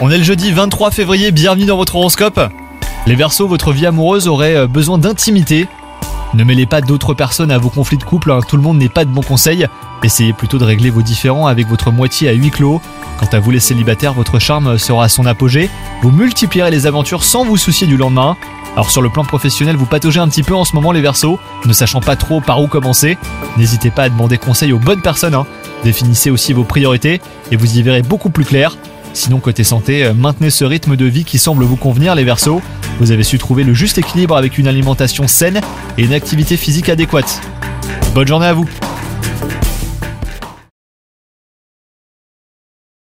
On est le jeudi 23 février, bienvenue dans votre horoscope. Les Verseaux, votre vie amoureuse aurait euh, besoin d'intimité. Ne mêlez pas d'autres personnes à vos conflits de couple, hein, tout le monde n'est pas de bons conseils. Essayez plutôt de régler vos différends avec votre moitié à huis clos. Quant à vous les célibataires, votre charme sera à son apogée. Vous multiplierez les aventures sans vous soucier du lendemain. Alors sur le plan professionnel, vous pataugez un petit peu en ce moment les Verseaux, ne sachant pas trop par où commencer. N'hésitez pas à demander conseil aux bonnes personnes. hein. Définissez aussi vos priorités et vous y verrez beaucoup plus clair. Sinon côté santé, euh, maintenez ce rythme de vie qui semble vous convenir les Verseaux. Vous avez su trouver le juste équilibre avec une alimentation saine et une activité physique adéquate. Bonne journée à vous